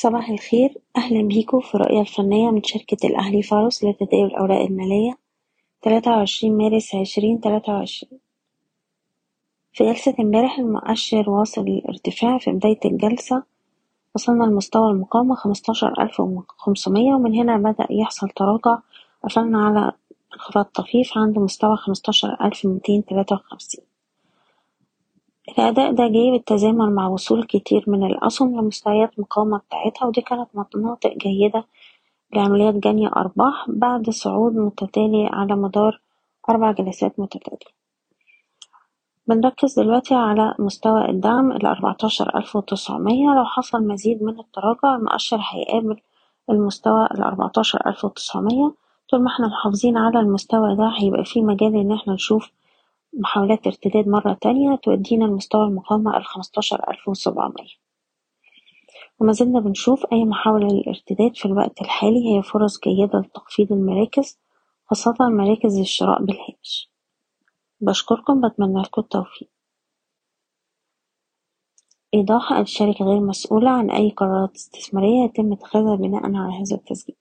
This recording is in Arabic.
صباح الخير. أهلا بيكم في الرؤية الفنية من شركة الأهلي فارس لتداول الأوراق المالية تلاتة وعشرين مارس عشرين تلاتة وعشرين. في جلسة امبارح المؤشر واصل الارتفاع في بداية الجلسة وصلنا لمستوى المقاومة خمستاشر ألف وخمسمية ومن هنا بدأ يحصل تراجع. قفلنا على انخفاض طفيف عند مستوى خمستاشر ألف ميتين تلاتة وخمسين. الأداء ده جه بالتزامن مع وصول كتير من الأسهم لمستويات مقاومة بتاعتها ودي كانت مناطق جيدة لعمليات جني أرباح بعد صعود متتالي على مدار أربع جلسات متتالية. بنركز دلوقتي على مستوى الدعم الأربعتاشر ألف لو حصل مزيد من التراجع المؤشر هيقابل المستوى الأربعتاشر ألف طول ما إحنا محافظين على المستوى ده هيبقى في مجال إن إحنا نشوف محاولات ارتداد مرة تانية تودينا لمستوى المقاومة الخمستاشر ألف وما زلنا بنشوف أي محاولة للارتداد في الوقت الحالي هي فرص جيدة لتخفيض المراكز خاصة مراكز الشراء بالهامش بشكركم بتمنى لكم التوفيق. إيضاح الشركة غير مسؤولة عن أي قرارات استثمارية يتم اتخاذها بناء على هذا التسجيل.